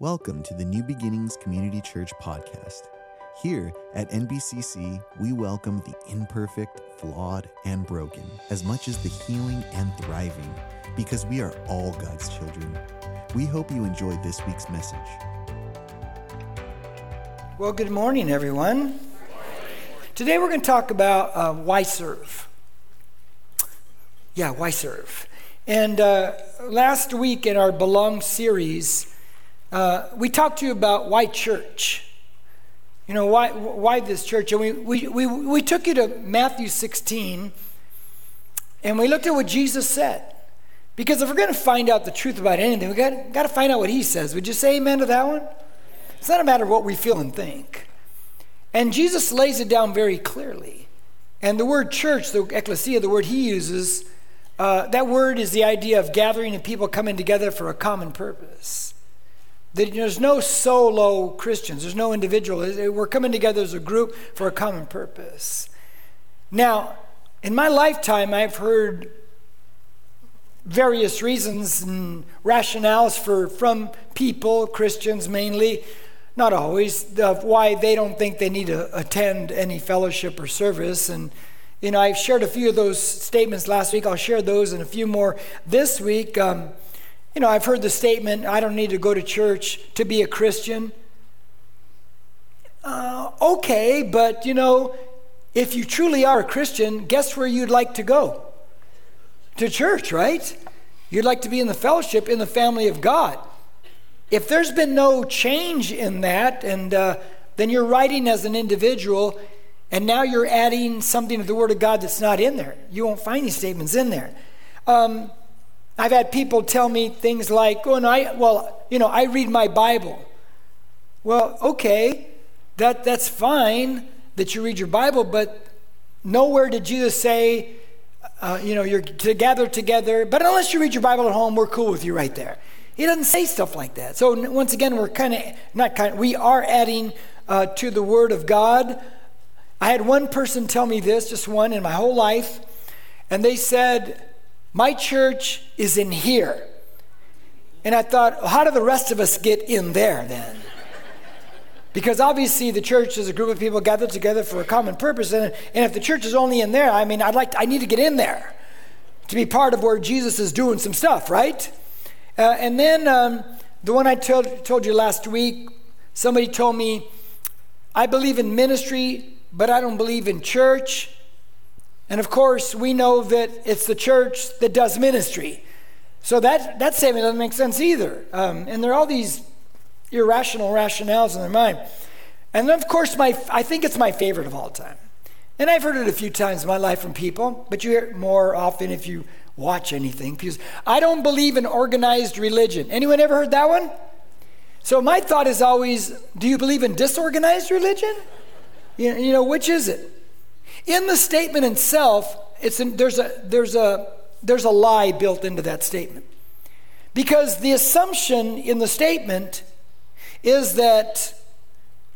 Welcome to the New Beginnings Community Church podcast. Here at NBCC, we welcome the imperfect, flawed, and broken as much as the healing and thriving because we are all God's children. We hope you enjoyed this week's message. Well, good morning, everyone. Today we're going to talk about uh, why serve. Yeah, why serve? And uh, last week in our Belong series, uh, we talked to you about why church. You know, why, why this church? And we, we, we, we took you to Matthew 16 and we looked at what Jesus said. Because if we're going to find out the truth about anything, we've got, got to find out what he says. Would you say amen to that one? It's not a matter of what we feel and think. And Jesus lays it down very clearly. And the word church, the ecclesia, the word he uses, uh, that word is the idea of gathering and people coming together for a common purpose. There's no solo Christians, there's no individual. We're coming together as a group for a common purpose. Now, in my lifetime, I've heard various reasons and rationales for, from people, Christians mainly, not always, of why they don't think they need to attend any fellowship or service. And, you know, I've shared a few of those statements last week. I'll share those and a few more this week. Um, you know, I've heard the statement, I don't need to go to church to be a Christian. Uh, okay, but you know, if you truly are a Christian, guess where you'd like to go? To church, right? You'd like to be in the fellowship, in the family of God. If there's been no change in that, and uh, then you're writing as an individual, and now you're adding something to the Word of God that's not in there. You won't find these statements in there. Um, I've had people tell me things like, "Oh, and I well, you know, I read my Bible." Well, okay, that that's fine that you read your Bible, but nowhere did Jesus say, uh, you know, you're to gather together. But unless you read your Bible at home, we're cool with you right there. He doesn't say stuff like that. So once again, we're kind of not kind. We are adding uh, to the Word of God. I had one person tell me this, just one in my whole life, and they said my church is in here. And I thought, well, how do the rest of us get in there then? Because obviously the church is a group of people gathered together for a common purpose. And, and if the church is only in there, I mean, I'd like to, I need to get in there to be part of where Jesus is doing some stuff, right? Uh, and then um, the one I told, told you last week, somebody told me, I believe in ministry, but I don't believe in church. And of course, we know that it's the church that does ministry. So that, that statement doesn't make sense either. Um, and there are all these irrational rationales in their mind. And then, of course, my, I think it's my favorite of all time. And I've heard it a few times in my life from people, but you hear it more often if you watch anything. Because I don't believe in organized religion. Anyone ever heard that one? So my thought is always, do you believe in disorganized religion? You, you know, which is it? In the statement itself, it's there's, a, there's, a, there's a lie built into that statement. Because the assumption in the statement is that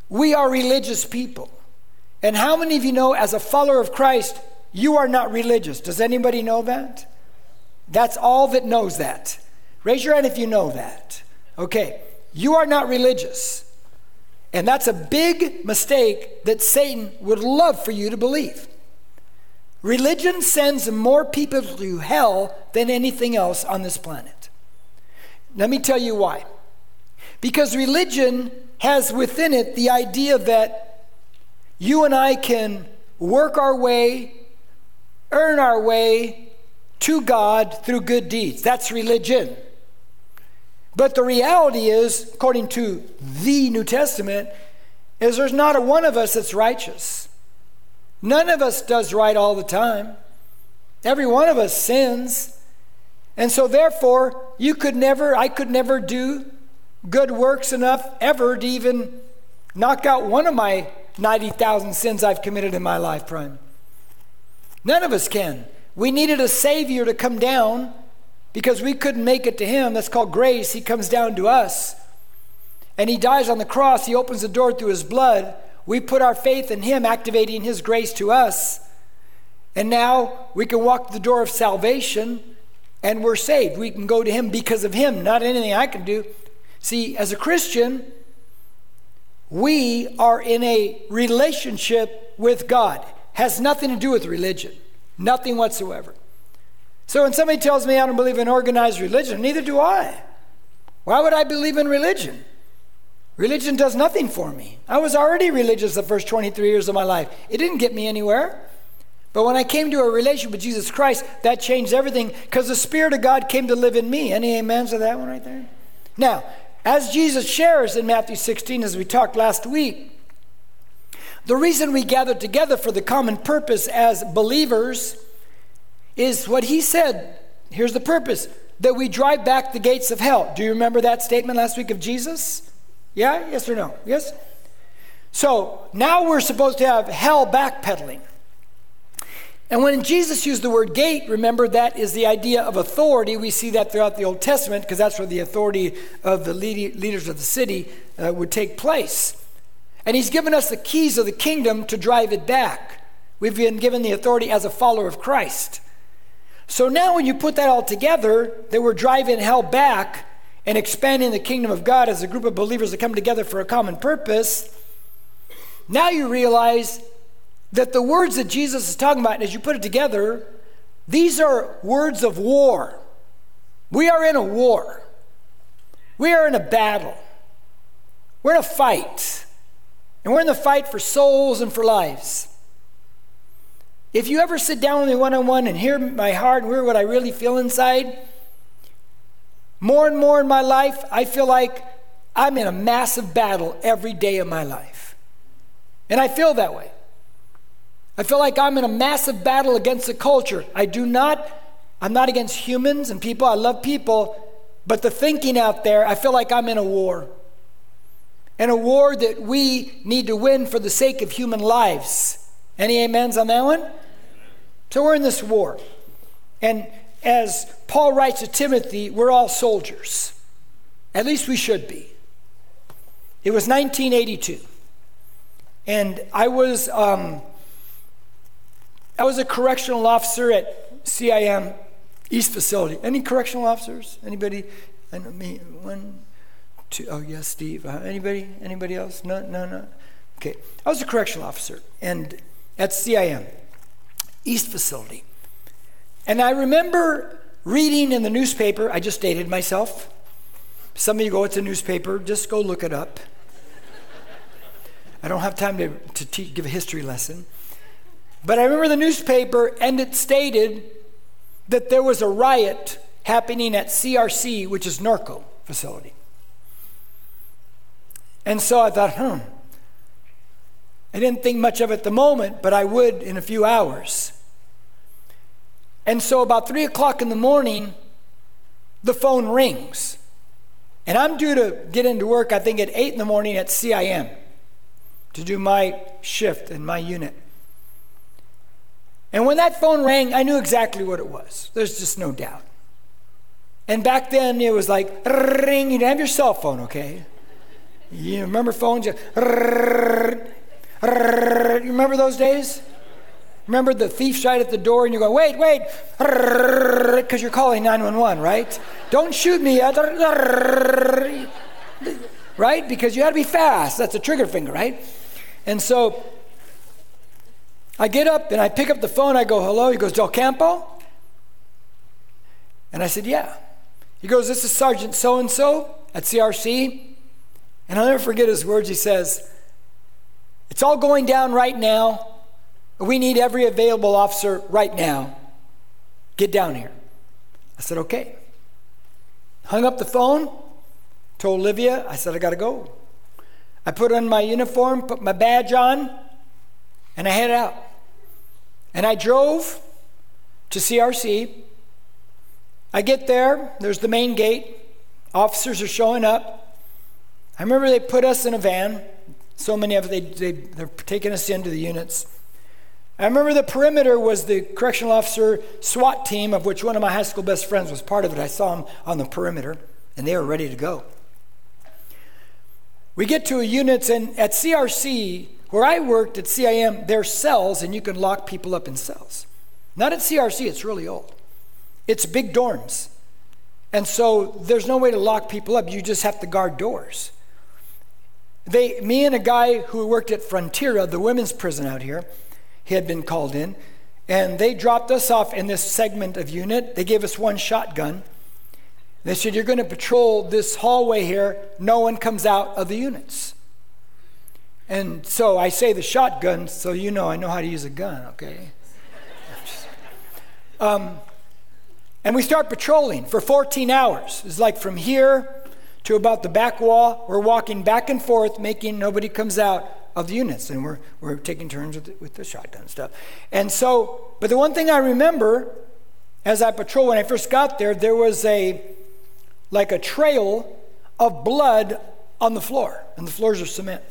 we are religious people. And how many of you know, as a follower of Christ, you are not religious? Does anybody know that? That's all that knows that. Raise your hand if you know that. Okay, you are not religious. And that's a big mistake that Satan would love for you to believe. Religion sends more people to hell than anything else on this planet. Let me tell you why. Because religion has within it the idea that you and I can work our way, earn our way to God through good deeds. That's religion. But the reality is, according to the New Testament, is there's not a one of us that's righteous. None of us does right all the time. Every one of us sins. And so therefore, you could never, I could never do good works enough ever to even knock out one of my 90,000 sins I've committed in my life, lifetime. None of us can. We needed a Savior to come down because we couldn't make it to him. That's called grace. He comes down to us. And he dies on the cross. He opens the door through his blood. We put our faith in him, activating his grace to us. And now we can walk the door of salvation and we're saved. We can go to him because of him, not anything I can do. See, as a Christian, we are in a relationship with God. Has nothing to do with religion. Nothing whatsoever. So when somebody tells me I don't believe in organized religion, neither do I. Why would I believe in religion? Religion does nothing for me. I was already religious the first 23 years of my life. It didn't get me anywhere. But when I came to a relationship with Jesus Christ, that changed everything because the Spirit of God came to live in me. Any amens to that one right there? Now, as Jesus shares in Matthew 16, as we talked last week, the reason we gather together for the common purpose as believers is what he said. Here's the purpose that we drive back the gates of hell. Do you remember that statement last week of Jesus? Yeah? Yes or no? Yes? So now we're supposed to have hell backpedaling. And when Jesus used the word gate, remember that is the idea of authority. We see that throughout the Old Testament because that's where the authority of the leaders of the city uh, would take place. And he's given us the keys of the kingdom to drive it back. We've been given the authority as a follower of Christ. So now, when you put that all together, that we're driving hell back and expanding the kingdom of God as a group of believers that come together for a common purpose, now you realize that the words that Jesus is talking about, and as you put it together, these are words of war. We are in a war. We are in a battle. We're in a fight. And we're in the fight for souls and for lives. If you ever sit down with me one on one and hear my heart and hear what I really feel inside, more and more in my life, I feel like I'm in a massive battle every day of my life. And I feel that way. I feel like I'm in a massive battle against the culture. I do not, I'm not against humans and people. I love people. But the thinking out there, I feel like I'm in a war. And a war that we need to win for the sake of human lives. Any amens on that one? So we're in this war. And as Paul writes to Timothy, we're all soldiers. At least we should be. It was 1982. And I was um, I was a correctional officer at CIM East Facility. Any correctional officers? Anybody? One, two. Oh yes, Steve. Uh, anybody? Anybody else? No, no, no. Okay. I was a correctional officer, and at CIM East Facility, and I remember reading in the newspaper. I just dated myself. Some of you go, it's a newspaper. Just go look it up. I don't have time to, to give a history lesson. But I remember the newspaper, and it stated that there was a riot happening at CRC, which is Norco facility. And so I thought, hmm. I didn't think much of it at the moment, but I would in a few hours. And so about three o'clock in the morning, the phone rings. And I'm due to get into work, I think, at eight in the morning at CIM to do my shift in my unit. And when that phone rang, I knew exactly what it was. There's just no doubt. And back then, it was like, ring. You didn't have your cell phone, okay? You remember phones? You remember those days? Remember the thief's right at the door and you go, wait, wait, because you're calling 911, right? Don't shoot me. Right? Because you had to be fast. That's a trigger finger, right? And so I get up and I pick up the phone. I go, hello. He goes, Del Campo? And I said, yeah. He goes, this is Sergeant so and so at CRC. And I'll never forget his words. He says, it's all going down right now. We need every available officer right now. Get down here. I said, okay. Hung up the phone, told Olivia, I said, I got to go. I put on my uniform, put my badge on, and I headed out. And I drove to CRC. I get there, there's the main gate. Officers are showing up. I remember they put us in a van. So many of they, they, they're taking us into the units. I remember the perimeter was the correctional officer SWAT team, of which one of my high school best friends was part of it. I saw him on the perimeter, and they were ready to go. We get to a unit, and at CRC, where I worked at CIM, there's cells and you can lock people up in cells. Not at CRC, it's really old. It's big dorms. And so there's no way to lock people up. You just have to guard doors. They, me and a guy who worked at Frontera, the women's prison out here, he had been called in, and they dropped us off in this segment of unit. They gave us one shotgun. They said, You're going to patrol this hallway here. No one comes out of the units. And so I say the shotgun, so you know I know how to use a gun, okay? um, and we start patrolling for 14 hours. It's like from here to about the back wall. We're walking back and forth, making nobody comes out of the units. And we're, we're taking turns with the, with the shotgun stuff. And so, but the one thing I remember as I patrol when I first got there, there was a, like a trail of blood on the floor. And the floors are cement.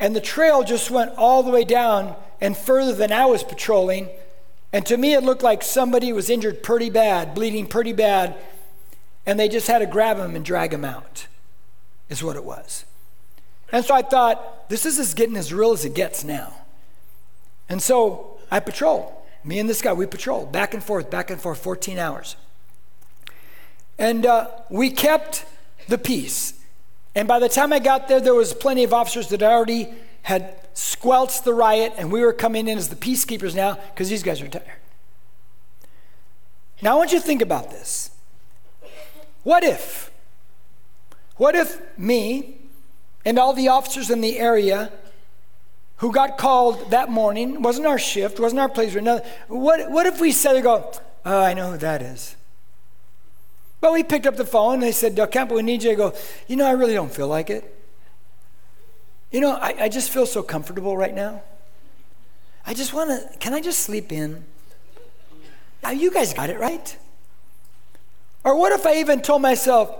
And the trail just went all the way down and further than I was patrolling and to me, it looked like somebody was injured pretty bad, bleeding pretty bad, and they just had to grab him and drag him out, is what it was. And so I thought, this is as getting as real as it gets now. And so I patrol. Me and this guy, we patrol back and forth, back and forth, 14 hours. And uh, we kept the peace. And by the time I got there, there was plenty of officers that already had squelched the riot, and we were coming in as the peacekeepers now because these guys are tired. Now, I want you to think about this. What if? What if me and all the officers in the area who got called that morning, wasn't our shift, wasn't our place, what, what if we said, go, oh, I know who that is. But we picked up the phone and they said, Del Campo, we need you to go, you know, I really don't feel like it. You know, I, I just feel so comfortable right now. I just want to, can I just sleep in? Now, you guys got it right. Or what if I even told myself,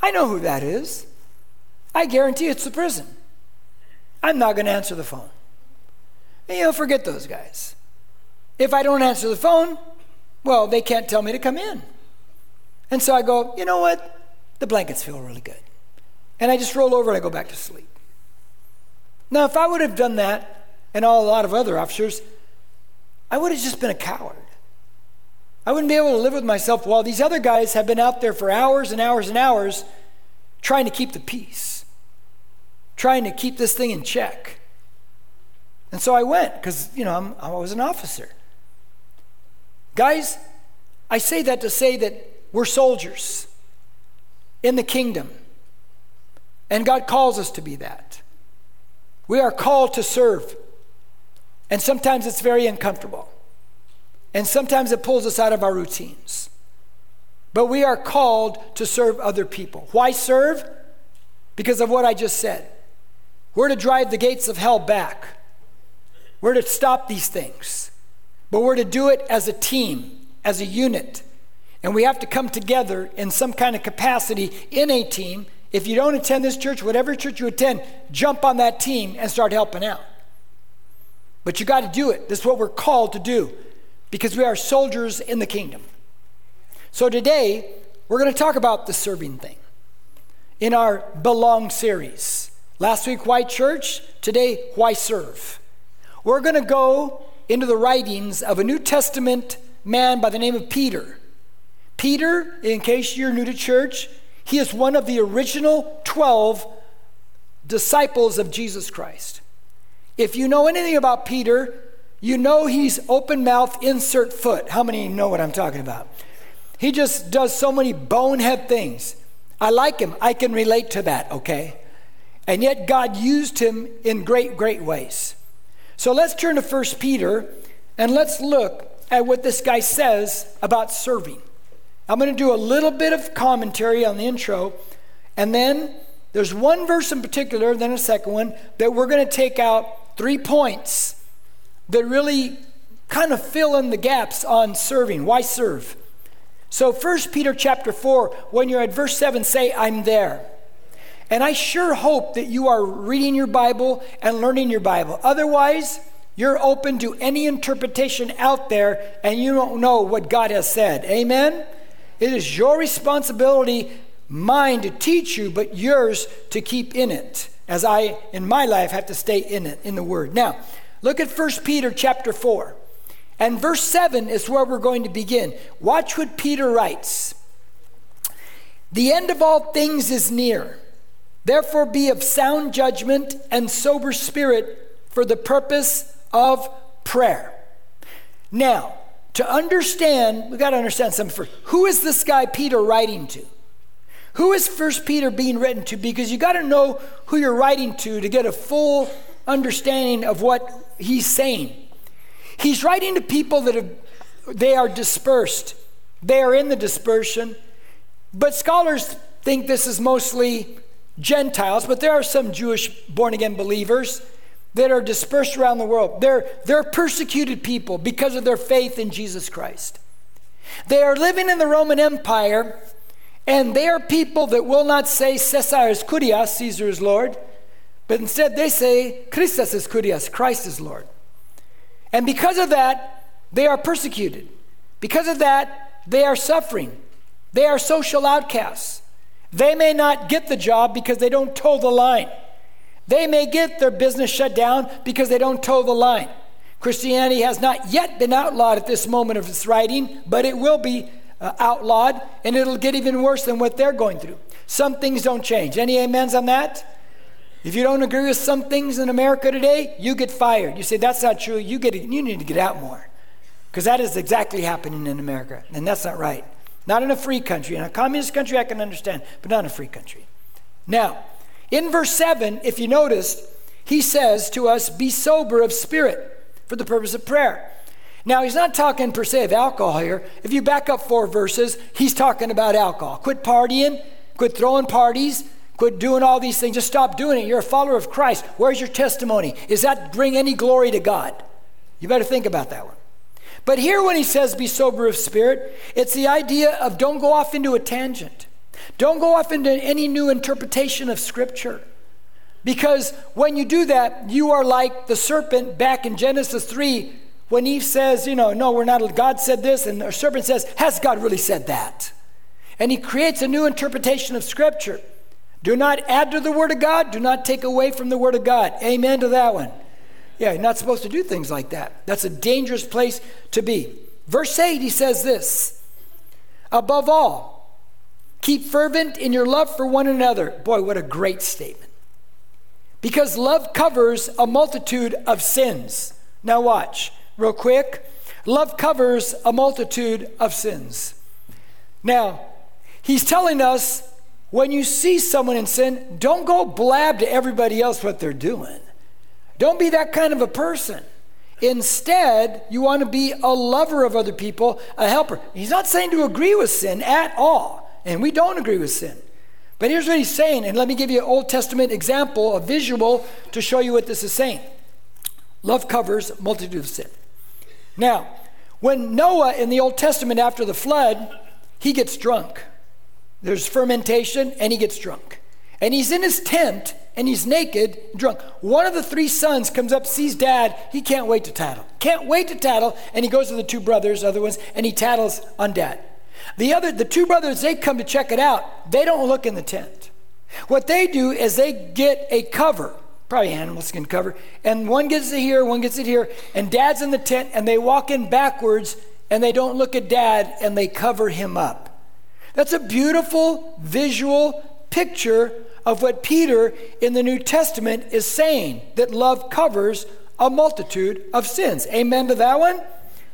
I know who that is. I guarantee it's the prison. I'm not going to answer the phone. And, you know, forget those guys. If I don't answer the phone, well, they can't tell me to come in. And so I go, you know what? The blankets feel really good and I just roll over and I go back to sleep. Now, if I would have done that, and all, a lot of other officers, I would have just been a coward. I wouldn't be able to live with myself while these other guys have been out there for hours and hours and hours trying to keep the peace, trying to keep this thing in check. And so I went because, you know, I'm, I was an officer. Guys, I say that to say that we're soldiers in the kingdom. And God calls us to be that. We are called to serve. And sometimes it's very uncomfortable. And sometimes it pulls us out of our routines. But we are called to serve other people. Why serve? Because of what I just said. We're to drive the gates of hell back. We're to stop these things. But we're to do it as a team, as a unit. And we have to come together in some kind of capacity in a team if you don't attend this church, whatever church you attend, jump on that team and start helping out. But you got to do it. This is what we're called to do because we are soldiers in the kingdom. So today, we're going to talk about the serving thing in our Belong series. Last week, Why Church? Today, Why Serve? We're going to go into the writings of a New Testament man by the name of Peter. Peter, in case you're new to church, he is one of the original 12 disciples of Jesus Christ. If you know anything about Peter, you know he's open mouth, insert foot. How many know what I'm talking about? He just does so many bonehead things. I like him. I can relate to that, okay? And yet God used him in great, great ways. So let's turn to 1 Peter and let's look at what this guy says about serving. I'm going to do a little bit of commentary on the intro, and then there's one verse in particular, then a second one, that we're going to take out three points that really kind of fill in the gaps on serving. Why serve? So 1 Peter chapter 4, when you're at verse 7, say, I'm there. And I sure hope that you are reading your Bible and learning your Bible. Otherwise, you're open to any interpretation out there and you don't know what God has said. Amen? It is your responsibility, mine to teach you, but yours to keep in it, as I, in my life, have to stay in it, in the Word. Now, look at 1 Peter chapter 4. And verse 7 is where we're going to begin. Watch what Peter writes The end of all things is near. Therefore, be of sound judgment and sober spirit for the purpose of prayer. Now, to understand, we've got to understand something first. Who is this guy Peter writing to? Who is First Peter being written to? Because you got to know who you're writing to to get a full understanding of what he's saying. He's writing to people that have, they are dispersed. They are in the dispersion. But scholars think this is mostly Gentiles, but there are some Jewish born again believers that are dispersed around the world. They're, they're persecuted people because of their faith in Jesus Christ. They are living in the Roman Empire, and they are people that will not say Caesar is Kurios, Caesar is Lord, but instead they say Christus is Kurios, Christ is Lord. And because of that, they are persecuted. Because of that, they are suffering. They are social outcasts. They may not get the job because they don't toe the line. They may get their business shut down because they don't toe the line. Christianity has not yet been outlawed at this moment of its writing, but it will be uh, outlawed, and it'll get even worse than what they're going through. Some things don't change. Any amens on that? If you don't agree with some things in America today, you get fired. You say that's not true. You get you need to get out more, because that is exactly happening in America, and that's not right. Not in a free country. In a communist country, I can understand, but not in a free country. Now, in verse 7, if you noticed, he says to us, Be sober of spirit for the purpose of prayer. Now, he's not talking per se of alcohol here. If you back up four verses, he's talking about alcohol. Quit partying, quit throwing parties, quit doing all these things. Just stop doing it. You're a follower of Christ. Where's your testimony? Does that bring any glory to God? You better think about that one. But here, when he says be sober of spirit, it's the idea of don't go off into a tangent. Don't go off into any new interpretation of Scripture. Because when you do that, you are like the serpent back in Genesis 3 when Eve says, you know, no, we're not, God said this, and the serpent says, has God really said that? And he creates a new interpretation of Scripture. Do not add to the Word of God, do not take away from the Word of God. Amen to that one. Yeah, you're not supposed to do things like that. That's a dangerous place to be. Verse 8, he says this Above all, Keep fervent in your love for one another. Boy, what a great statement. Because love covers a multitude of sins. Now, watch, real quick. Love covers a multitude of sins. Now, he's telling us when you see someone in sin, don't go blab to everybody else what they're doing. Don't be that kind of a person. Instead, you want to be a lover of other people, a helper. He's not saying to agree with sin at all. And we don't agree with sin. But here's what he's saying, and let me give you an Old Testament example, a visual, to show you what this is saying. Love covers multitude of sin. Now, when Noah in the Old Testament after the flood, he gets drunk. There's fermentation, and he gets drunk. And he's in his tent, and he's naked, drunk. One of the three sons comes up, sees dad, he can't wait to tattle. Can't wait to tattle, and he goes to the two brothers, other ones, and he tattles on dad. The other, the two brothers, they come to check it out. They don't look in the tent. What they do is they get a cover, probably animal skin cover, and one gets it here, one gets it here, and dad's in the tent, and they walk in backwards, and they don't look at dad, and they cover him up. That's a beautiful visual picture of what Peter in the New Testament is saying that love covers a multitude of sins. Amen to that one?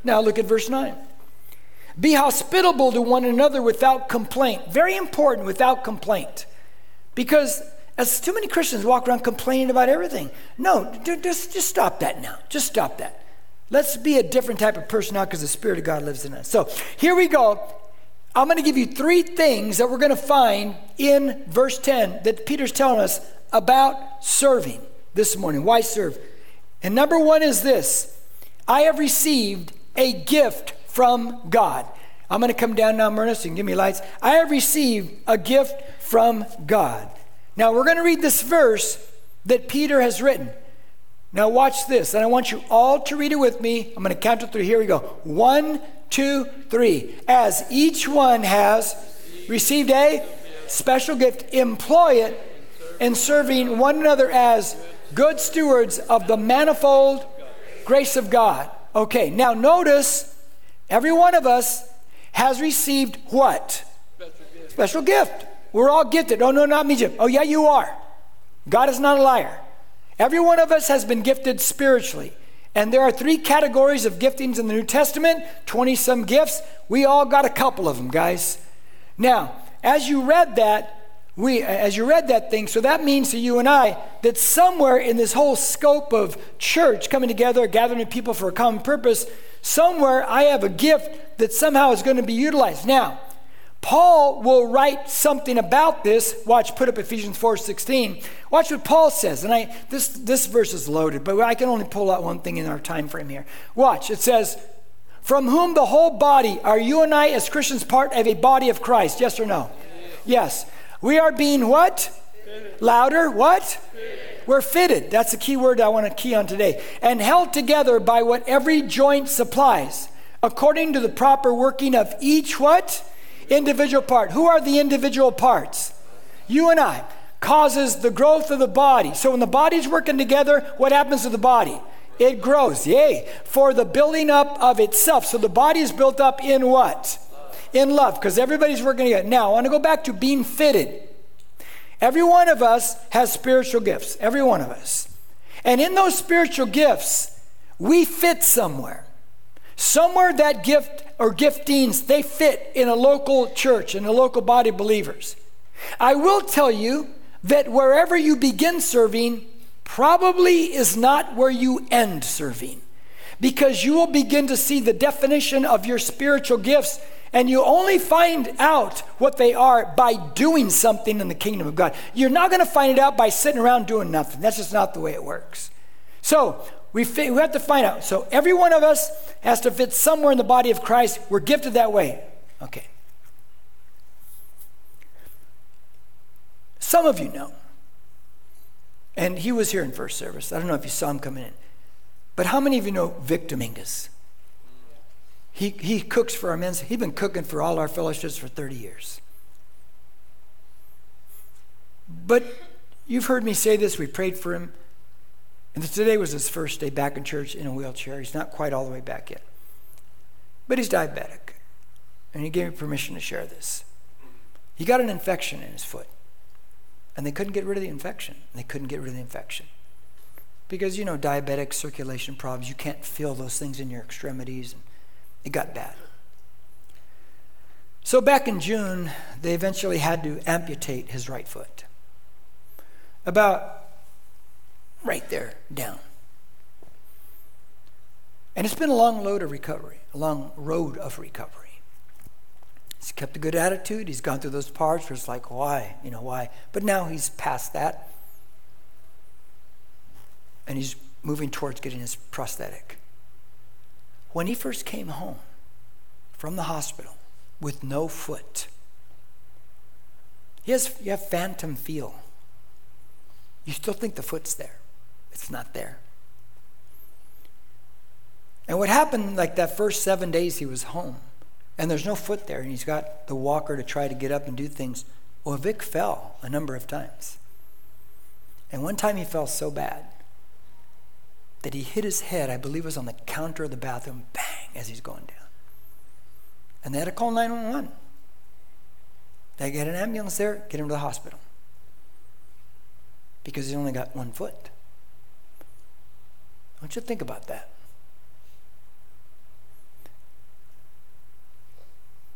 Now look at verse 9. Be hospitable to one another without complaint. Very important, without complaint. Because as too many Christians walk around complaining about everything. No, just, just stop that now. Just stop that. Let's be a different type of person now because the Spirit of God lives in us. So here we go. I'm going to give you three things that we're going to find in verse 10 that Peter's telling us about serving this morning. Why serve? And number one is this I have received a gift from God. I'm going to come down now, Myrna, so you can give me lights. I have received a gift from God. Now, we're going to read this verse that Peter has written. Now, watch this, and I want you all to read it with me. I'm going to count it through. Here we go. One, two, three. As each one has received a special gift, employ it in serving one another as good stewards of the manifold grace of God. Okay, now notice every one of us has received what? Special gift. We're all gifted. Oh, no, not me, Jim. Oh, yeah, you are. God is not a liar. Every one of us has been gifted spiritually. And there are three categories of giftings in the New Testament 20 some gifts. We all got a couple of them, guys. Now, as you read that, we, as you read that thing, so that means to you and I that somewhere in this whole scope of church coming together, gathering people for a common purpose, somewhere I have a gift that somehow is going to be utilized. Now, Paul will write something about this. Watch, put up Ephesians 4:16. Watch what Paul says. And I this this verse is loaded, but I can only pull out one thing in our time frame here. Watch, it says, From whom the whole body are you and I as Christians part of a body of Christ? Yes or no? Yes. We are being what? Fitted. Louder, what? Fitted. We're fitted. That's the key word I want to key on today. And held together by what every joint supplies, according to the proper working of each what? Individual part. Who are the individual parts? You and I. Causes the growth of the body. So when the body's working together, what happens to the body? It grows. Yay. For the building up of itself. So the body is built up in what? In love. Because everybody's working together. Now, I want to go back to being fitted. Every one of us has spiritual gifts. Every one of us. And in those spiritual gifts, we fit somewhere. Somewhere that gift or giftings, they fit in a local church, in a local body of believers. I will tell you that wherever you begin serving probably is not where you end serving because you will begin to see the definition of your spiritual gifts and you only find out what they are by doing something in the kingdom of God. You're not going to find it out by sitting around doing nothing. That's just not the way it works. So, we, we have to find out. So every one of us has to fit somewhere in the body of Christ. We're gifted that way. Okay. Some of you know, and he was here in first service. I don't know if you saw him coming in. But how many of you know Vic Dominguez? He, he cooks for our men's. He's been cooking for all our fellowships for 30 years. But you've heard me say this. We prayed for him. And today was his first day back in church in a wheelchair. He's not quite all the way back yet. But he's diabetic. And he gave me permission to share this. He got an infection in his foot. And they couldn't get rid of the infection. They couldn't get rid of the infection. Because, you know, diabetic circulation problems, you can't feel those things in your extremities. And it got bad. So back in June, they eventually had to amputate his right foot. About right there down. And it's been a long road of recovery, a long road of recovery. He's kept a good attitude. He's gone through those parts where it's like, why? You know, why? But now he's past that. And he's moving towards getting his prosthetic. When he first came home from the hospital with no foot, he has, you have phantom feel. You still think the foot's there. It's not there. And what happened, like that first seven days he was home, and there's no foot there, and he's got the walker to try to get up and do things. Well, Vic fell a number of times. And one time he fell so bad that he hit his head, I believe it was on the counter of the bathroom, bang, as he's going down. And they had to call 911. They get an ambulance there, get him to the hospital. Because he's only got one foot. I want you to think about that.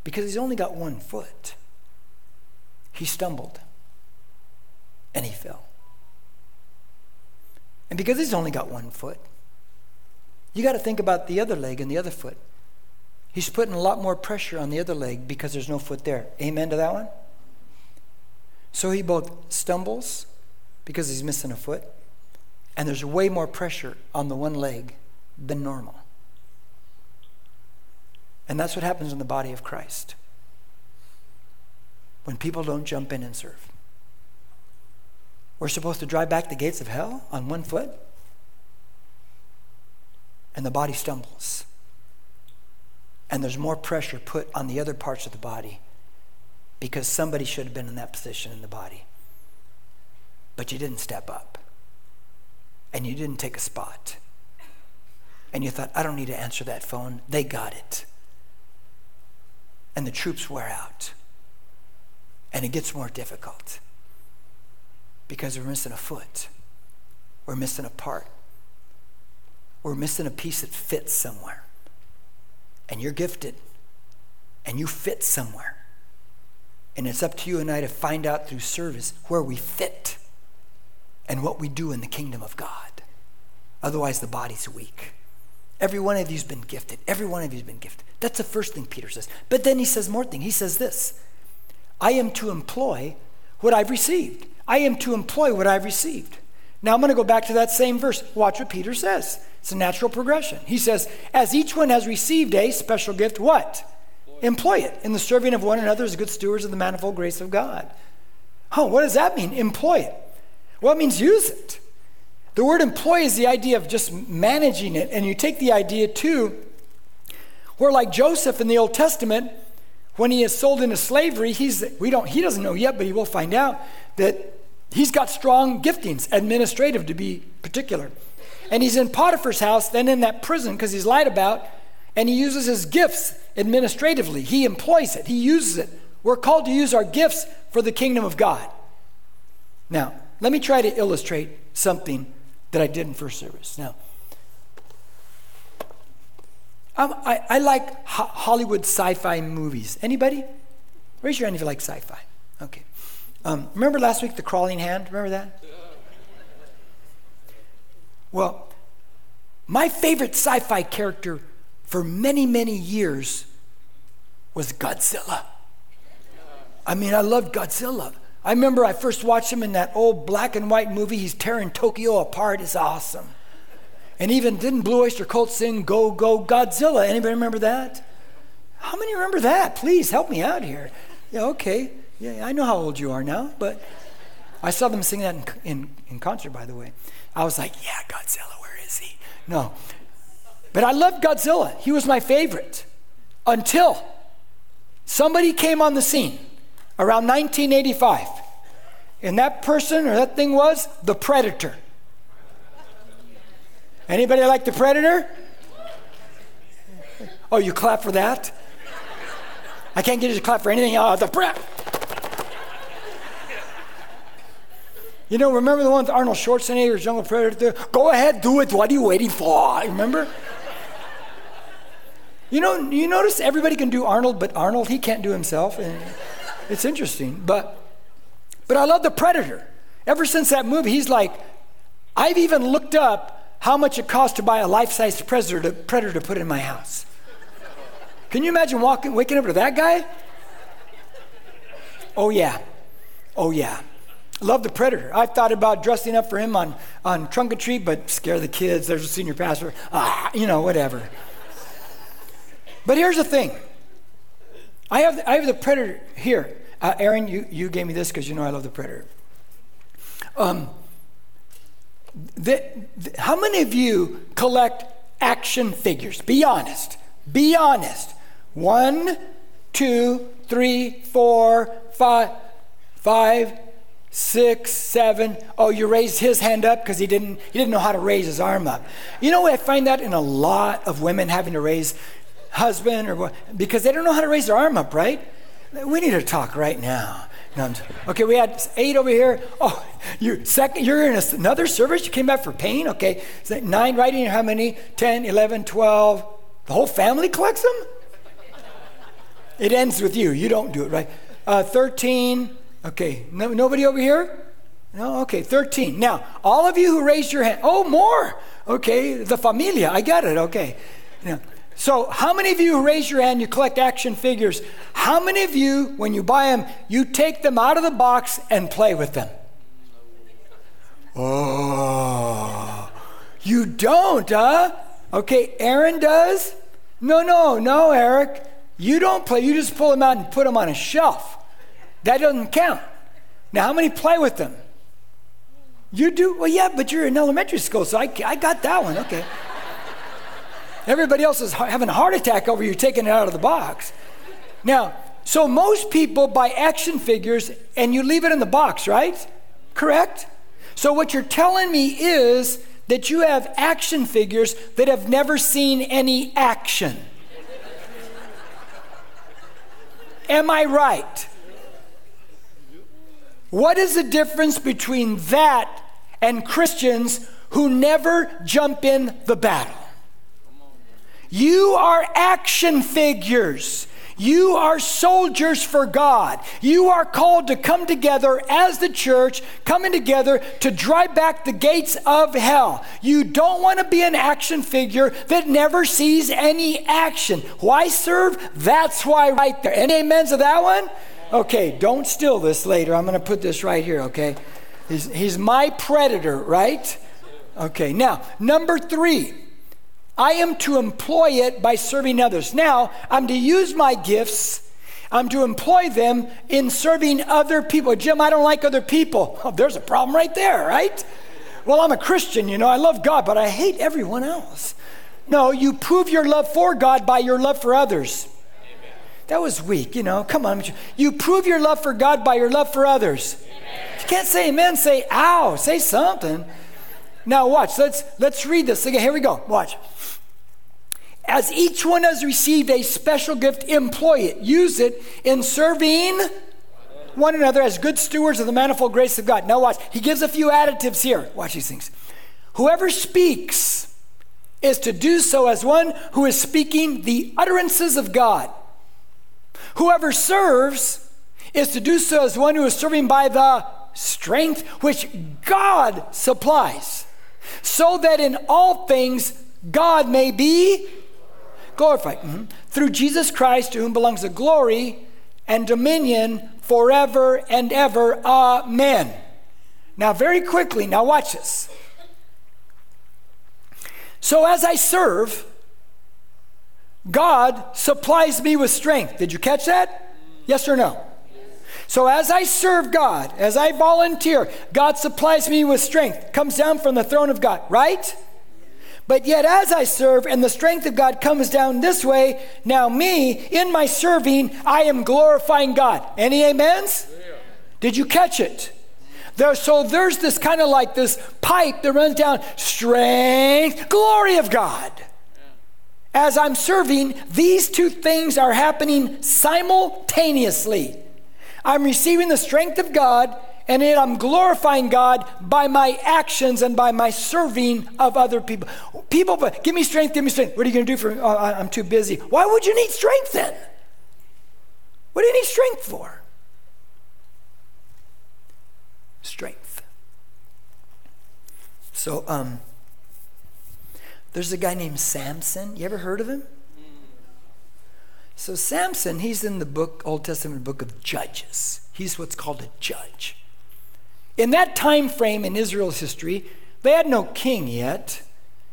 Because he's only got one foot, he stumbled and he fell. And because he's only got one foot, you got to think about the other leg and the other foot. He's putting a lot more pressure on the other leg because there's no foot there. Amen to that one? So he both stumbles because he's missing a foot, and there's way more pressure on the one leg than normal. And that's what happens in the body of Christ when people don't jump in and serve. We're supposed to drive back the gates of hell on one foot, and the body stumbles. And there's more pressure put on the other parts of the body because somebody should have been in that position in the body. But you didn't step up and you didn't take a spot. and you thought, I don't need to answer that phone. They got it. And the troops wear out. And it gets more difficult because we're missing a foot, we're missing a part, we're missing a piece that fits somewhere. And you're gifted, and you fit somewhere. And it's up to you and I to find out through service where we fit and what we do in the kingdom of God. Otherwise, the body's weak. Every one of you's been gifted. Every one of you's been gifted. That's the first thing Peter says. But then he says more thing. He says this I am to employ what I've received. I am to employ what I've received. Now I'm going to go back to that same verse. Watch what Peter says. It's a natural progression. He says, As each one has received a special gift, what? Employ it in the serving of one another as good stewards of the manifold grace of God. Oh, what does that mean? Employ it. Well, it means use it. The word employ is the idea of just managing it. And you take the idea too, where like Joseph in the Old Testament, when he is sold into slavery, he's we don't he doesn't know yet, but he will find out that he's got strong giftings, administrative to be particular. And he's in Potiphar's house, then in that prison because he's lied about, and he uses his gifts administratively. He employs it, he uses it. We're called to use our gifts for the kingdom of God. Now, let me try to illustrate something that I did in first service. Now, I, I like ho- Hollywood sci-fi movies. Anybody? Raise your hand if you like sci-fi. Okay. Um, remember last week the crawling hand? Remember that? Well, my favorite sci-fi character for many, many years was Godzilla. I mean, I loved Godzilla. I remember I first watched him in that old black and white movie. He's tearing Tokyo apart. It's awesome. And even didn't Blue Oyster Cult sing Go Go Godzilla? Anybody remember that? How many remember that? Please help me out here. Yeah, okay. Yeah, I know how old you are now, but I saw them sing that in, in, in concert, by the way. I was like, yeah, Godzilla, where is he? No. But I loved Godzilla. He was my favorite until somebody came on the scene around 1985. And that person or that thing was the predator. Anybody like the predator? Oh, you clap for that? I can't get you to clap for anything. Oh, the pre- You know, remember the one with Arnold Schwarzenegger's Jungle Predator? Go ahead, do it. What are you waiting for? Remember? You know, you notice everybody can do Arnold, but Arnold, he can't do himself. It's interesting. But, but I love the Predator. Ever since that movie, he's like, I've even looked up how much it costs to buy a life-sized predator to, predator to put in my house. Can you imagine walking, waking up to that guy? Oh yeah, oh yeah. Love the Predator. I've thought about dressing up for him on, on trunk or treat, but scare the kids. There's a senior pastor. Ah, you know, whatever. But here's the thing. I have, I have the Predator here. Uh, Aaron, you, you gave me this because you know I love the Predator. Um, the, the, how many of you collect action figures? Be honest. Be honest. One, two, three, four, five, five, six, seven. Oh, you raised his hand up because he didn't he didn't know how to raise his arm up. You know, I find that in a lot of women having to raise husband or because they don't know how to raise their arm up, right? We need to talk right now. Okay, we had eight over here. Oh, you second, you're in another service. You came back for pain. Okay, nine. Writing how many? 10, 11, 12. The whole family collects them. It ends with you. You don't do it, right? Uh, 13. Okay, no, nobody over here? No, okay, 13. Now, all of you who raised your hand, oh, more. Okay, the familia, I got it, okay. Now, so, how many of you raise your hand, you collect action figures, how many of you, when you buy them, you take them out of the box and play with them? Oh, you don't, huh? Okay, Aaron does? No, no, no, Eric. You don't play, you just pull them out and put them on a shelf. That doesn't count. Now, how many play with them? You do? Well, yeah, but you're in elementary school, so I, I got that one. Okay. Everybody else is having a heart attack over you taking it out of the box. Now, so most people buy action figures and you leave it in the box, right? Correct? So what you're telling me is that you have action figures that have never seen any action. Am I right? What is the difference between that and Christians who never jump in the battle? You are action figures. You are soldiers for God. You are called to come together as the church, coming together to drive back the gates of hell. You don't want to be an action figure that never sees any action. Why serve? That's why, right there. Any amens to that one? Okay, don't steal this later. I'm going to put this right here, okay? He's, he's my predator, right? Okay, now, number three. I am to employ it by serving others. Now, I'm to use my gifts, I'm to employ them in serving other people. Jim, I don't like other people. Oh, there's a problem right there, right? Well, I'm a Christian, you know, I love God, but I hate everyone else. No, you prove your love for God by your love for others. Amen. That was weak, you know. Come on. You prove your love for God by your love for others. Amen. You can't say amen, say ow, say something. Now watch, let's let's read this again. Here we go. Watch. As each one has received a special gift, employ it. Use it in serving one another as good stewards of the manifold grace of God. Now watch. He gives a few additives here. Watch these things. Whoever speaks is to do so as one who is speaking the utterances of God. Whoever serves is to do so as one who is serving by the strength which God supplies so that in all things God may be glorified. Mm-hmm. Through Jesus Christ, to whom belongs the glory and dominion forever and ever. Amen. Now, very quickly, now watch this. So, as I serve, God supplies me with strength. Did you catch that? Yes or no? So as I serve God, as I volunteer, God supplies me with strength, comes down from the throne of God, right? But yet, as I serve and the strength of God comes down this way, now me, in my serving, I am glorifying God. Any amens? Yeah. Did you catch it? There, so there's this kind of like this pipe that runs down strength, glory of God. As I'm serving, these two things are happening simultaneously. I'm receiving the strength of God, and yet I'm glorifying God by my actions and by my serving of other people. People, but give me strength, give me strength. What are you going to do for me? Oh, I'm too busy. Why would you need strength then? What do you need strength for? Strength. So, um, there's a guy named Samson. You ever heard of him? So Samson, he's in the book, Old Testament book of Judges. He's what's called a judge. In that time frame in Israel's history, they had no king yet,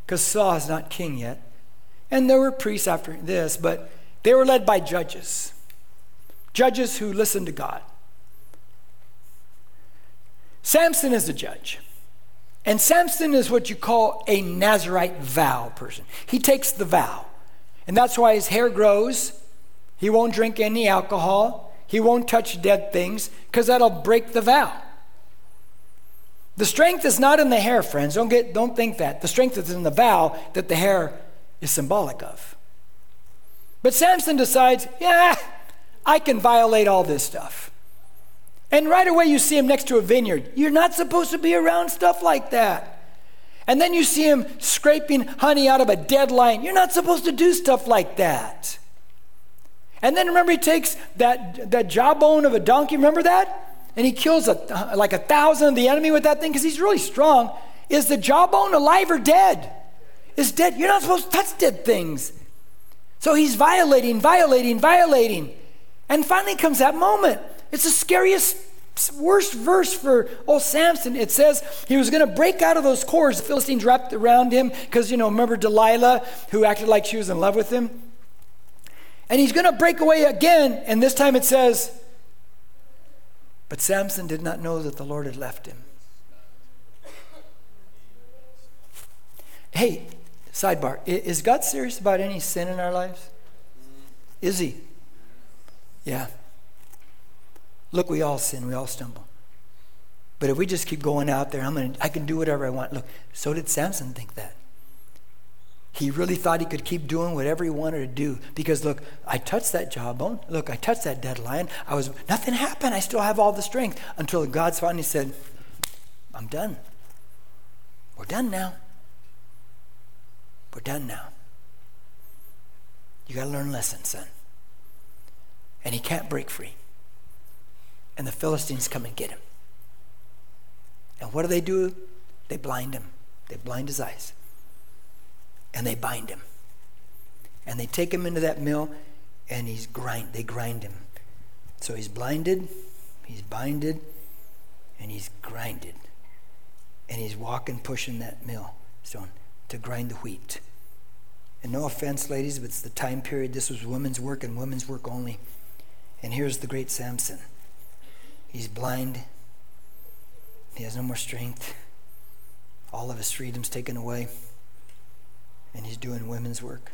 because Saul is not king yet. And there were priests after this, but they were led by judges. Judges who listened to God. Samson is a judge. And Samson is what you call a Nazarite vow person. He takes the vow. And that's why his hair grows he won't drink any alcohol. He won't touch dead things because that'll break the vow. The strength is not in the hair, friends. Don't, get, don't think that. The strength is in the vow that the hair is symbolic of. But Samson decides, yeah, I can violate all this stuff. And right away you see him next to a vineyard. You're not supposed to be around stuff like that. And then you see him scraping honey out of a dead lion. You're not supposed to do stuff like that. And then remember, he takes that, that jawbone of a donkey, remember that? And he kills a, like a thousand of the enemy with that thing because he's really strong. Is the jawbone alive or dead? Is dead. You're not supposed to touch dead things. So he's violating, violating, violating. And finally comes that moment. It's the scariest, worst verse for old Samson. It says he was going to break out of those cords the Philistines wrapped around him because, you know, remember Delilah who acted like she was in love with him? And he's going to break away again. And this time it says, But Samson did not know that the Lord had left him. Hey, sidebar is God serious about any sin in our lives? Is he? Yeah. Look, we all sin, we all stumble. But if we just keep going out there, I'm gonna, I can do whatever I want. Look, so did Samson think that. He really thought he could keep doing whatever he wanted to do because look, I touched that jawbone. Look, I touched that dead lion. I was nothing happened. I still have all the strength until God finally said, "I'm done. We're done now. We're done now. You got to learn a lesson, son." And he can't break free. And the Philistines come and get him. And what do they do? They blind him. They blind his eyes and they bind him. And they take him into that mill and he's grind they grind him. So he's blinded, he's binded, and he's grinded. And he's walking, pushing that mill stone to grind the wheat. And no offense, ladies, but it's the time period. This was women's work and women's work only. And here's the great Samson. He's blind. He has no more strength. All of his freedom's taken away and he's doing women's work.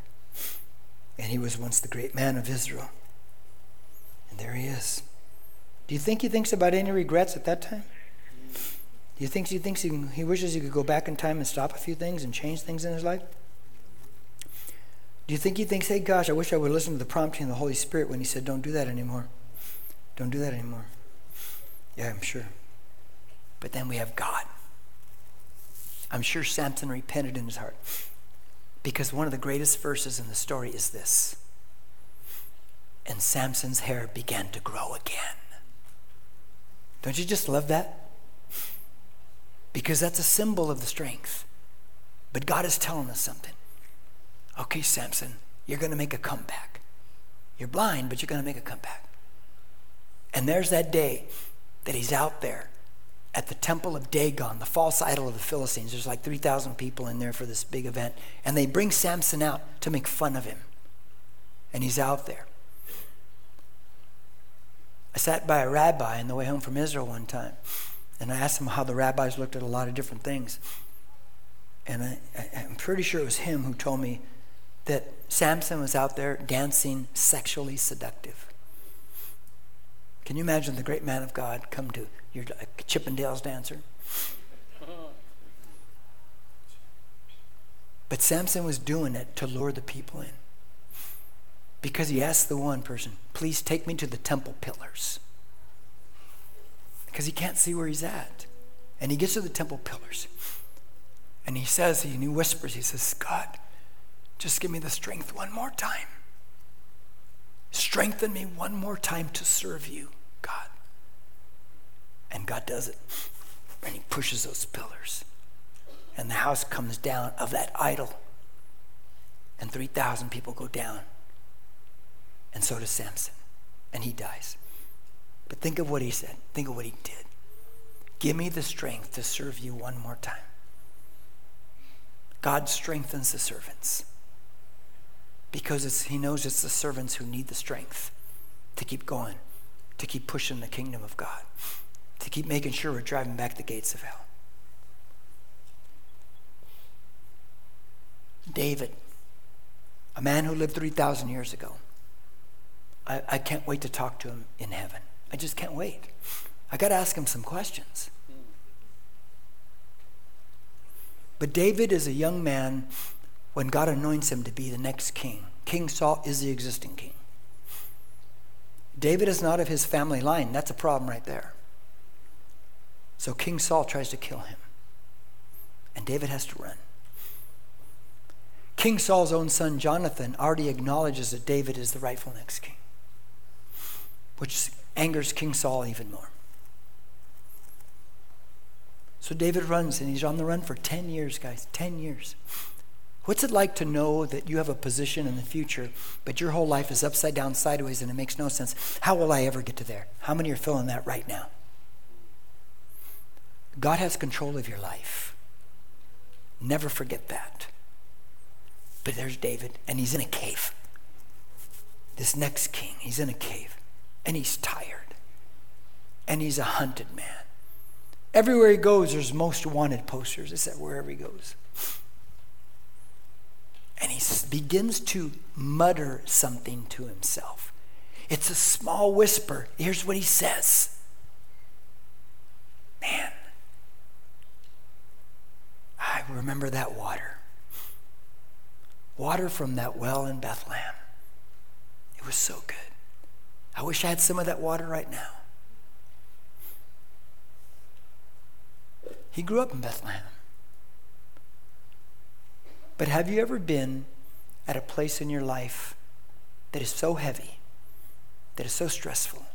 And he was once the great man of Israel. And there he is. Do you think he thinks about any regrets at that time? Do you think he thinks he, he wishes he could go back in time and stop a few things and change things in his life? Do you think he thinks, hey, gosh, I wish I would listen to the prompting of the Holy Spirit when he said, don't do that anymore? Don't do that anymore. Yeah, I'm sure. But then we have God. I'm sure Samson repented in his heart. Because one of the greatest verses in the story is this And Samson's hair began to grow again. Don't you just love that? Because that's a symbol of the strength. But God is telling us something. Okay, Samson, you're going to make a comeback. You're blind, but you're going to make a comeback. And there's that day that he's out there at the temple of Dagon, the false idol of the Philistines. There's like 3,000 people in there for this big event. And they bring Samson out to make fun of him. And he's out there. I sat by a rabbi on the way home from Israel one time. And I asked him how the rabbis looked at a lot of different things. And I, am pretty sure it was him who told me that Samson was out there dancing sexually seductive. Can you imagine the great man of God come to your Chippendales dancer? But Samson was doing it to lure the people in. Because he asked the one person, please take me to the temple pillars. Because he can't see where he's at. And he gets to the temple pillars. And he says, and he whispers, he says, God, just give me the strength one more time. Strengthen me one more time to serve you, God. And God does it. And he pushes those pillars. And the house comes down of that idol. And 3,000 people go down. And so does Samson. And he dies. But think of what he said. Think of what he did. Give me the strength to serve you one more time. God strengthens the servants because he knows it's the servants who need the strength to keep going, to keep pushing the kingdom of God, to keep making sure we're driving back the gates of hell. David, a man who lived 3,000 years ago. I, I can't wait to talk to him in heaven. I just can't wait. I got to ask him some questions. But David is a young man when God anoints him to be the next king. King Saul is the existing king. David is not of his family line. That's a problem right there. So King Saul tries to kill him. And David has to run. King Saul's own son, Jonathan, already acknowledges that David is the rightful next king, which angers King Saul even more. So David runs, and he's on the run for 10 years, guys. 10 years. What's it like to know that you have a position in the future, but your whole life is upside down, sideways, and it makes no sense? How will I ever get to there? How many are feeling that right now? God has control of your life. Never forget that. But there's David, and he's in a cave. This next king, he's in a cave, and he's tired, and he's a hunted man. Everywhere he goes, there's most wanted posters. It's that wherever he goes and he begins to mutter something to himself. It's a small whisper. Here's what he says Man, I remember that water. Water from that well in Bethlehem. It was so good. I wish I had some of that water right now. He grew up in Bethlehem. But have you ever been at a place in your life that is so heavy, that is so stressful?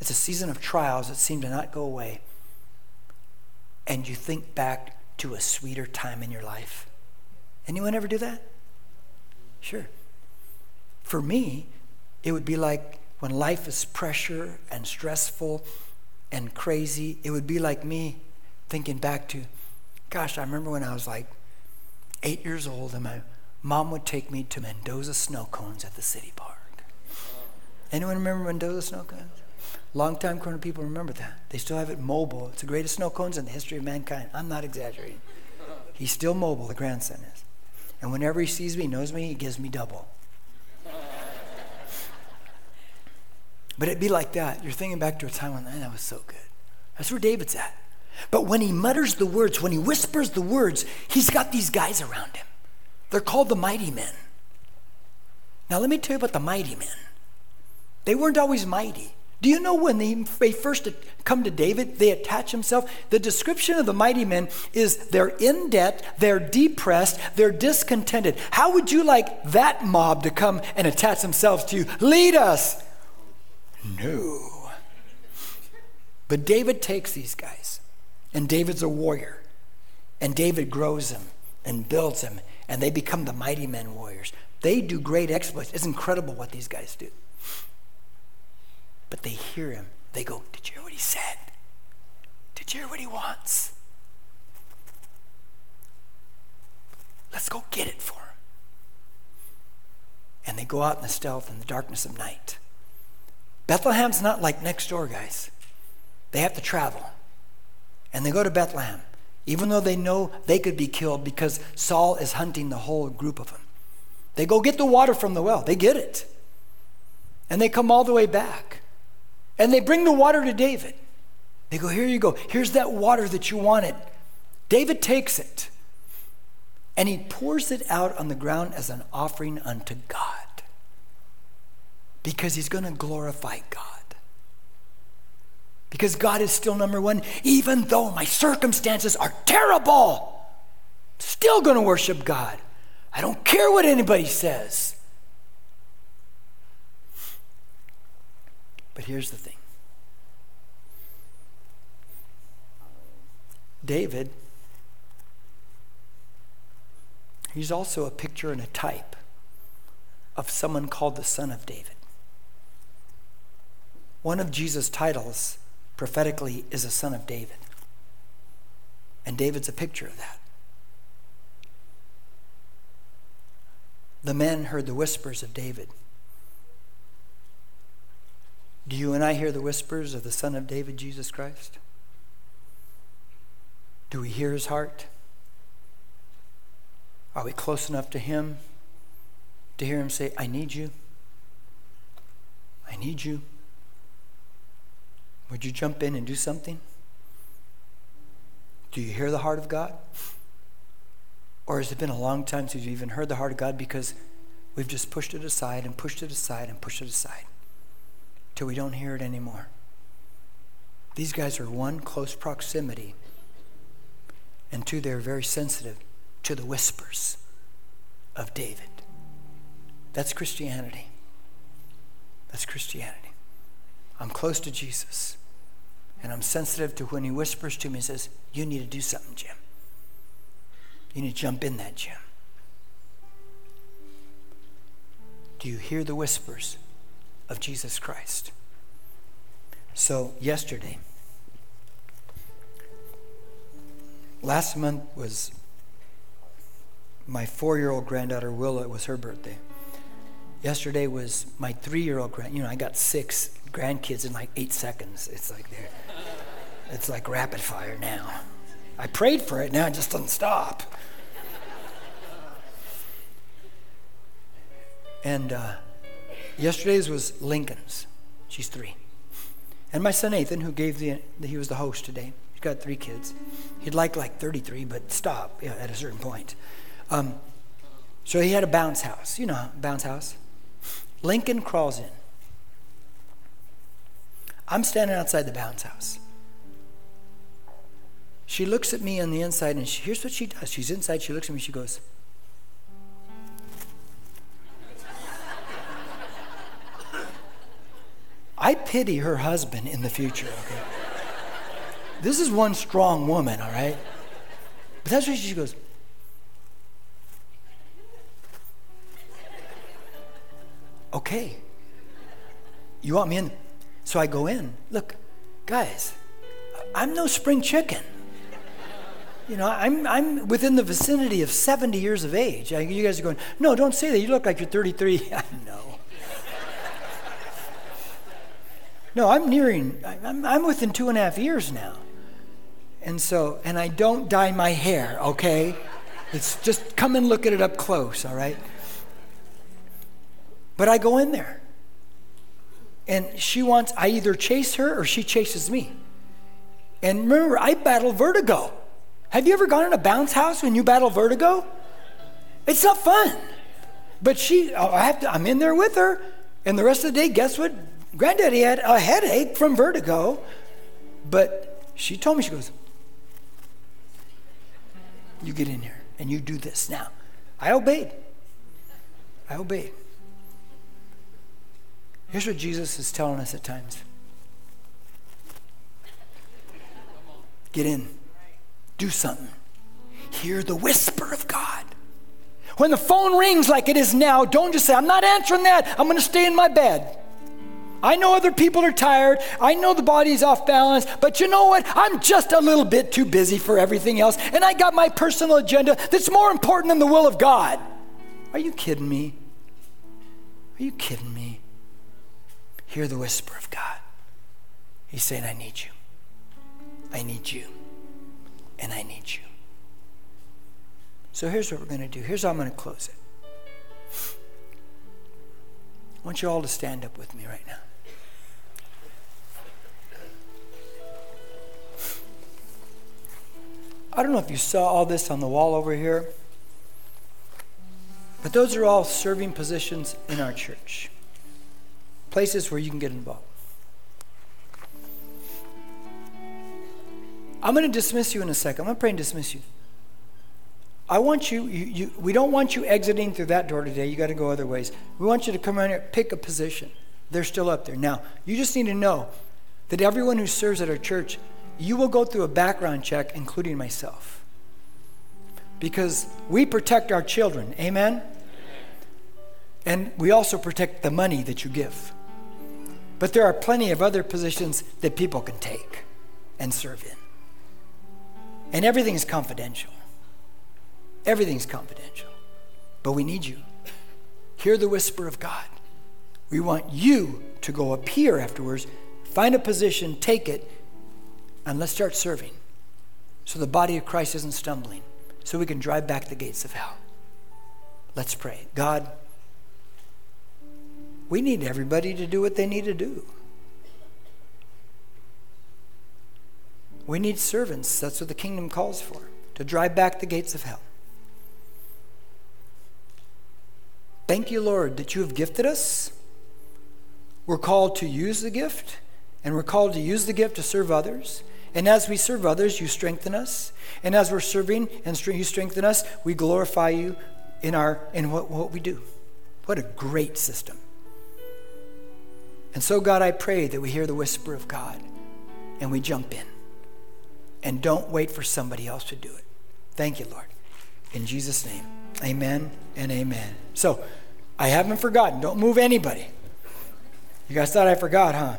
It's a season of trials that seem to not go away. And you think back to a sweeter time in your life. Anyone ever do that? Sure. For me, it would be like when life is pressure and stressful and crazy, it would be like me thinking back to, gosh, I remember when I was like eight years old and my mom would take me to Mendoza snow cones at the city park. Anyone remember Mendoza snow cones? Long-time Corona people remember that. They still have it mobile. It's the greatest snow cones in the history of mankind. I'm not exaggerating. He's still mobile, the grandson is. And whenever he sees me, knows me, he gives me double. But it'd be like that. You're thinking back to a time when, that was so good. That's where David's at. But when he mutters the words, when he whispers the words, he's got these guys around him. They're called the mighty men. Now, let me tell you about the mighty men. They weren't always mighty. Do you know when they, they first come to David, they attach themselves? The description of the mighty men is they're in debt, they're depressed, they're discontented. How would you like that mob to come and attach themselves to you? Lead us. No. But David takes these guys, and David's a warrior, and David grows them and builds them, and they become the mighty men warriors. They do great exploits. It's incredible what these guys do. But they hear him. They go, Did you hear what he said? Did you hear what he wants? Let's go get it for him. And they go out in the stealth in the darkness of night. Bethlehem's not like next door, guys. They have to travel. And they go to Bethlehem, even though they know they could be killed because Saul is hunting the whole group of them. They go get the water from the well, they get it. And they come all the way back. And they bring the water to David. They go, Here you go. Here's that water that you wanted. David takes it and he pours it out on the ground as an offering unto God because he's going to glorify God. Because God is still number one, even though my circumstances are terrible. Still going to worship God. I don't care what anybody says. But here's the thing David, he's also a picture and a type of someone called the Son of David. One of Jesus' titles prophetically is a son of David. And David's a picture of that. The men heard the whispers of David. Do you and I hear the whispers of the Son of David, Jesus Christ? Do we hear his heart? Are we close enough to him to hear him say, I need you? I need you. Would you jump in and do something? Do you hear the heart of God? Or has it been a long time since you've even heard the heart of God because we've just pushed it aside and pushed it aside and pushed it aside? till we don't hear it anymore. These guys are one, close proximity, and two, they're very sensitive to the whispers of David. That's Christianity. That's Christianity. I'm close to Jesus, and I'm sensitive to when he whispers to me and says, You need to do something, Jim. You need to jump in that, Jim. Do you hear the whispers of Jesus Christ. So, yesterday, last month was my four year old granddaughter Willa, it was her birthday. Yesterday was my three year old grand, you know, I got six grandkids in like eight seconds. It's like they're, it's like rapid fire now. I prayed for it, now it just doesn't stop. And uh, Yesterday's was Lincoln's. She's three. And my son Nathan, who gave the, he was the host today, He's got three kids. He'd like like 33, but stop you know, at a certain point. Um, so he had a bounce house. You know, bounce house. Lincoln crawls in. I'm standing outside the bounce house. She looks at me on the inside, and she, here's what she does. She's inside, she looks at me, she goes, I pity her husband in the future, okay? This is one strong woman, all right? But that's what she goes, okay. You want me in? So I go in. Look, guys, I'm no spring chicken. You know, I'm, I'm within the vicinity of 70 years of age. You guys are going, no, don't say that. You look like you're 33. I know. No, I'm nearing, I'm, I'm within two and a half years now. And so, and I don't dye my hair, okay? It's just come and look at it up close, all right? But I go in there. And she wants, I either chase her or she chases me. And remember, I battle vertigo. Have you ever gone in a bounce house when you battle vertigo? It's not fun. But she, oh, I have to, I'm in there with her. And the rest of the day, guess what? Granddaddy had a headache from vertigo, but she told me, she goes, You get in here and you do this. Now, I obeyed. I obeyed. Here's what Jesus is telling us at times get in, do something, hear the whisper of God. When the phone rings like it is now, don't just say, I'm not answering that, I'm going to stay in my bed. I know other people are tired. I know the body's off balance, but you know what? I'm just a little bit too busy for everything else, and I got my personal agenda that's more important than the will of God. Are you kidding me? Are you kidding me? Hear the whisper of God. He's saying, I need you. I need you. And I need you. So here's what we're going to do. Here's how I'm going to close it. I want you all to stand up with me right now. I don't know if you saw all this on the wall over here, but those are all serving positions in our church, places where you can get involved. I'm going to dismiss you in a second. I'm going to pray and dismiss you. I want you, you, you, we don't want you exiting through that door today. You got to go other ways. We want you to come around here, pick a position. They're still up there. Now, you just need to know that everyone who serves at our church you will go through a background check, including myself. Because we protect our children. Amen? And we also protect the money that you give. But there are plenty of other positions that people can take and serve in. And everything is confidential. Everything's confidential. But we need you. Hear the whisper of God. We want you to go up here afterwards, find a position, take it, and let's start serving so the body of Christ isn't stumbling, so we can drive back the gates of hell. Let's pray. God, we need everybody to do what they need to do. We need servants. That's what the kingdom calls for to drive back the gates of hell. Thank you, Lord, that you have gifted us. We're called to use the gift, and we're called to use the gift to serve others. And as we serve others, you strengthen us. And as we're serving and you strengthen us, we glorify you in, our, in what, what we do. What a great system. And so, God, I pray that we hear the whisper of God and we jump in. And don't wait for somebody else to do it. Thank you, Lord. In Jesus' name, amen and amen. So, I haven't forgotten. Don't move anybody. You guys thought I forgot, huh?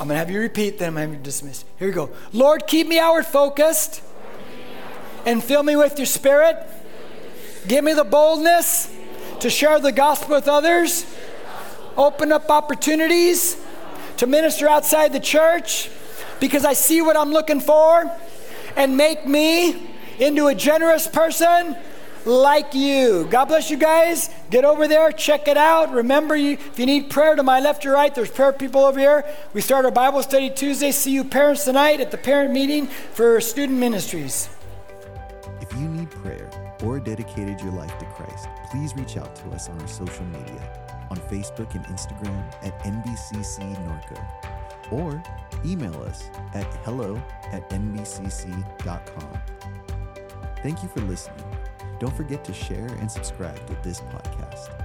I'm going to have you repeat, then I'm going to have you dismiss. Here we go. Lord, keep me outward focused and fill me with your spirit. Give me the boldness to share the gospel with others. Open up opportunities to minister outside the church because I see what I'm looking for and make me into a generous person like you. God bless you guys. Get over there, check it out. Remember, you, if you need prayer to my left or right, there's prayer people over here. We start our Bible study Tuesday. See you parents tonight at the parent meeting for student ministries. If you need prayer or dedicated your life to Christ, please reach out to us on our social media on Facebook and Instagram at NBCC Norco or email us at hello at nbcc.com. Thank you for listening. Don't forget to share and subscribe to this podcast.